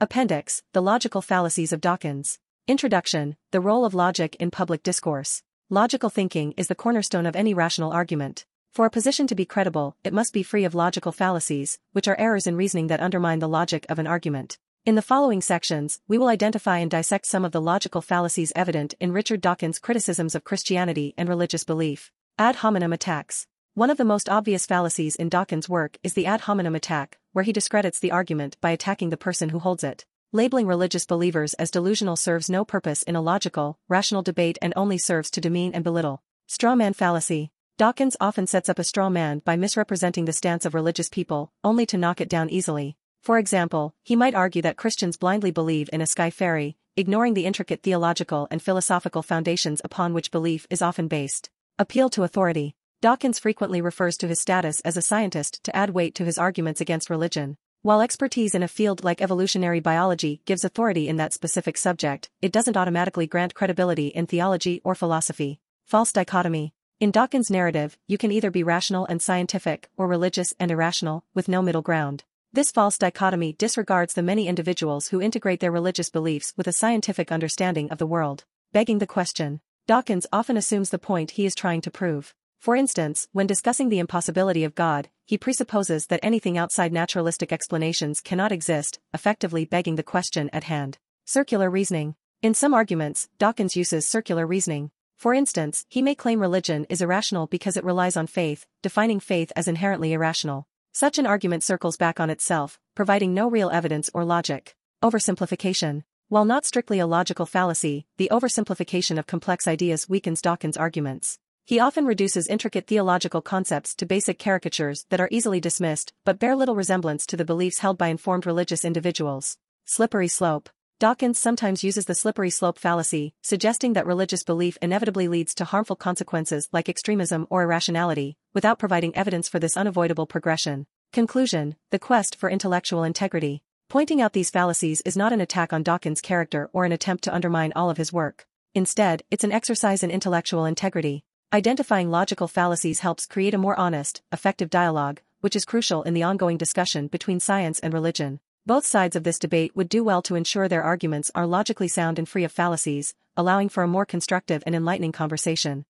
Appendix The Logical Fallacies of Dawkins. Introduction The Role of Logic in Public Discourse. Logical thinking is the cornerstone of any rational argument. For a position to be credible, it must be free of logical fallacies, which are errors in reasoning that undermine the logic of an argument. In the following sections, we will identify and dissect some of the logical fallacies evident in Richard Dawkins' criticisms of Christianity and religious belief. Ad hominem attacks. One of the most obvious fallacies in Dawkins' work is the ad hominem attack, where he discredits the argument by attacking the person who holds it. Labeling religious believers as delusional serves no purpose in a logical, rational debate and only serves to demean and belittle. Strawman fallacy. Dawkins often sets up a straw man by misrepresenting the stance of religious people, only to knock it down easily. For example, he might argue that Christians blindly believe in a sky fairy, ignoring the intricate theological and philosophical foundations upon which belief is often based. Appeal to authority. Dawkins frequently refers to his status as a scientist to add weight to his arguments against religion. While expertise in a field like evolutionary biology gives authority in that specific subject, it doesn't automatically grant credibility in theology or philosophy. False dichotomy. In Dawkins' narrative, you can either be rational and scientific or religious and irrational, with no middle ground. This false dichotomy disregards the many individuals who integrate their religious beliefs with a scientific understanding of the world. Begging the question. Dawkins often assumes the point he is trying to prove. For instance, when discussing the impossibility of God, he presupposes that anything outside naturalistic explanations cannot exist, effectively begging the question at hand. Circular reasoning. In some arguments, Dawkins uses circular reasoning. For instance, he may claim religion is irrational because it relies on faith, defining faith as inherently irrational. Such an argument circles back on itself, providing no real evidence or logic. Oversimplification. While not strictly a logical fallacy, the oversimplification of complex ideas weakens Dawkins' arguments. He often reduces intricate theological concepts to basic caricatures that are easily dismissed but bear little resemblance to the beliefs held by informed religious individuals. Slippery slope. Dawkins sometimes uses the slippery slope fallacy, suggesting that religious belief inevitably leads to harmful consequences like extremism or irrationality, without providing evidence for this unavoidable progression. Conclusion The quest for intellectual integrity. Pointing out these fallacies is not an attack on Dawkins' character or an attempt to undermine all of his work. Instead, it's an exercise in intellectual integrity. Identifying logical fallacies helps create a more honest, effective dialogue, which is crucial in the ongoing discussion between science and religion. Both sides of this debate would do well to ensure their arguments are logically sound and free of fallacies, allowing for a more constructive and enlightening conversation.